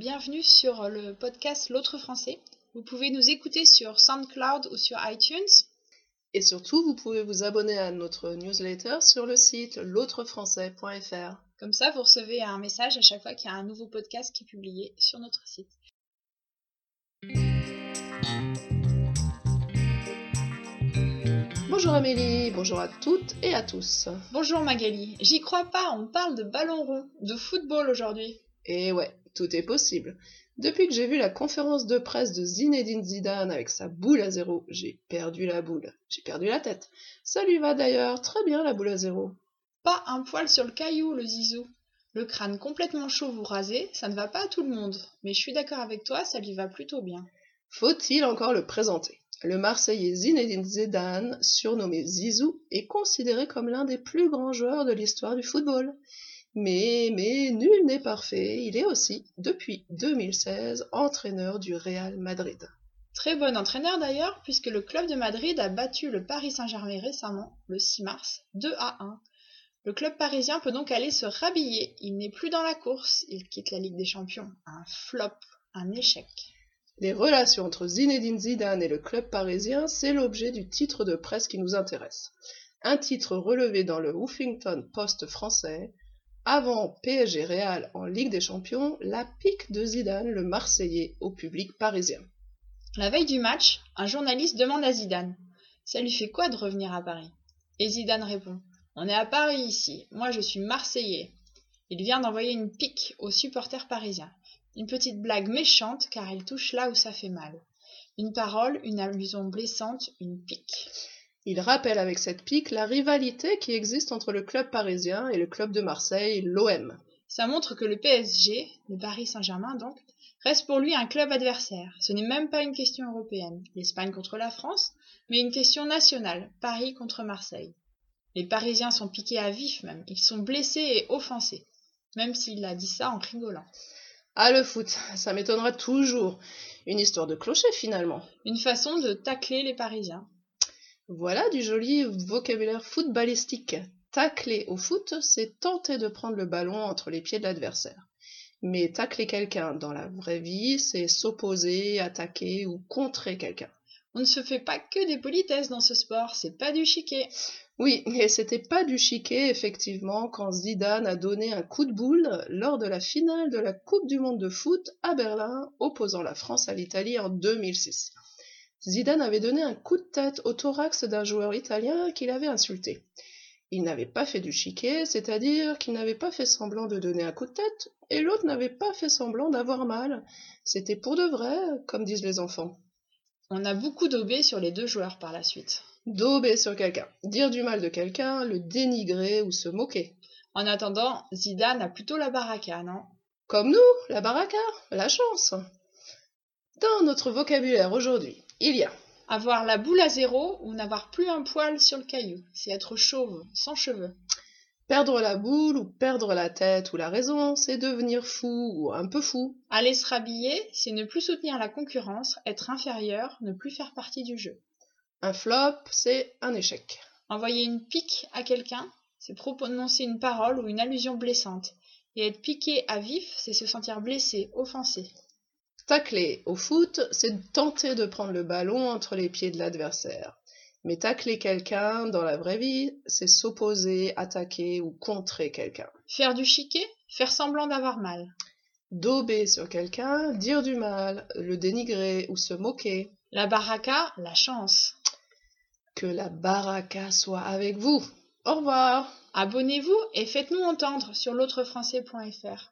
bienvenue sur le podcast L'autre français. Vous pouvez nous écouter sur SoundCloud ou sur iTunes. Et surtout, vous pouvez vous abonner à notre newsletter sur le site l'autrefrançais.fr. Comme ça, vous recevez un message à chaque fois qu'il y a un nouveau podcast qui est publié sur notre site. Bonjour Amélie, bonjour à toutes et à tous. Bonjour Magali, j'y crois pas, on parle de ballon rond, de football aujourd'hui. Et ouais, tout est possible. Depuis que j'ai vu la conférence de presse de Zinedine Zidane avec sa boule à zéro, j'ai perdu la boule. J'ai perdu la tête. Ça lui va d'ailleurs très bien la boule à zéro. Pas un poil sur le caillou, le zizou. Le crâne complètement chauve ou rasé, ça ne va pas à tout le monde. Mais je suis d'accord avec toi, ça lui va plutôt bien. Faut-il encore le présenter? Le Marseillais Zinedine Zidane, surnommé Zizou, est considéré comme l'un des plus grands joueurs de l'histoire du football. Mais, mais nul n'est parfait, il est aussi, depuis 2016, entraîneur du Real Madrid. Très bon entraîneur d'ailleurs, puisque le club de Madrid a battu le Paris Saint-Germain récemment, le 6 mars, 2 à 1. Le club parisien peut donc aller se rhabiller, il n'est plus dans la course, il quitte la Ligue des Champions. Un flop, un échec. Les relations entre Zinedine Zidane et le club parisien, c'est l'objet du titre de presse qui nous intéresse. Un titre relevé dans le Huffington Post français, avant PSG Real en Ligue des Champions, la pique de Zidane, le Marseillais, au public parisien. La veille du match, un journaliste demande à Zidane Ça lui fait quoi de revenir à Paris? Et Zidane répond On est à Paris ici, moi je suis Marseillais. Il vient d'envoyer une pique aux supporters parisiens. Une petite blague méchante car elle touche là où ça fait mal. Une parole, une allusion blessante, une pique. Il rappelle avec cette pique la rivalité qui existe entre le club parisien et le club de Marseille, l'OM. Ça montre que le PSG, le Paris Saint-Germain donc, reste pour lui un club adversaire. Ce n'est même pas une question européenne, l'Espagne contre la France, mais une question nationale, Paris contre Marseille. Les Parisiens sont piqués à vif même, ils sont blessés et offensés, même s'il a dit ça en rigolant. Ah le foot, ça m'étonnera toujours. Une histoire de clocher finalement. Une façon de tacler les Parisiens. Voilà du joli vocabulaire footballistique. Tacler au foot, c'est tenter de prendre le ballon entre les pieds de l'adversaire. Mais tacler quelqu'un dans la vraie vie, c'est s'opposer, attaquer ou contrer quelqu'un. On ne se fait pas que des politesses dans ce sport, c'est pas du chiquet. Oui, et c'était pas du chiquet, effectivement, quand Zidane a donné un coup de boule lors de la finale de la Coupe du Monde de foot à Berlin, opposant la France à l'Italie en 2006. Zidane avait donné un coup de tête au thorax d'un joueur italien qu'il avait insulté. Il n'avait pas fait du chiquet, c'est-à-dire qu'il n'avait pas fait semblant de donner un coup de tête, et l'autre n'avait pas fait semblant d'avoir mal. C'était pour de vrai, comme disent les enfants. On a beaucoup daubé sur les deux joueurs par la suite. Dauber sur quelqu'un, dire du mal de quelqu'un, le dénigrer ou se moquer. En attendant, Zidane a plutôt la baraka, non? Comme nous, la baraka, la chance. Dans notre vocabulaire aujourd'hui, il y a avoir la boule à zéro ou n'avoir plus un poil sur le caillou. C'est être chauve, sans cheveux. Perdre la boule ou perdre la tête ou la raison, c'est devenir fou ou un peu fou. Aller se rhabiller, c'est ne plus soutenir la concurrence, être inférieur, ne plus faire partie du jeu. Un flop, c'est un échec. Envoyer une pique à quelqu'un, c'est prononcer une parole ou une allusion blessante. Et être piqué à vif, c'est se sentir blessé, offensé. Tacler au foot, c'est tenter de prendre le ballon entre les pieds de l'adversaire. Mais tacler quelqu'un dans la vraie vie, c'est s'opposer, attaquer ou contrer quelqu'un. Faire du chiquet, faire semblant d'avoir mal. Dauber sur quelqu'un, dire du mal, le dénigrer ou se moquer. La baraka, la chance. Que la baraka soit avec vous. Au revoir. Abonnez-vous et faites-nous entendre sur l'autrefrançais.fr.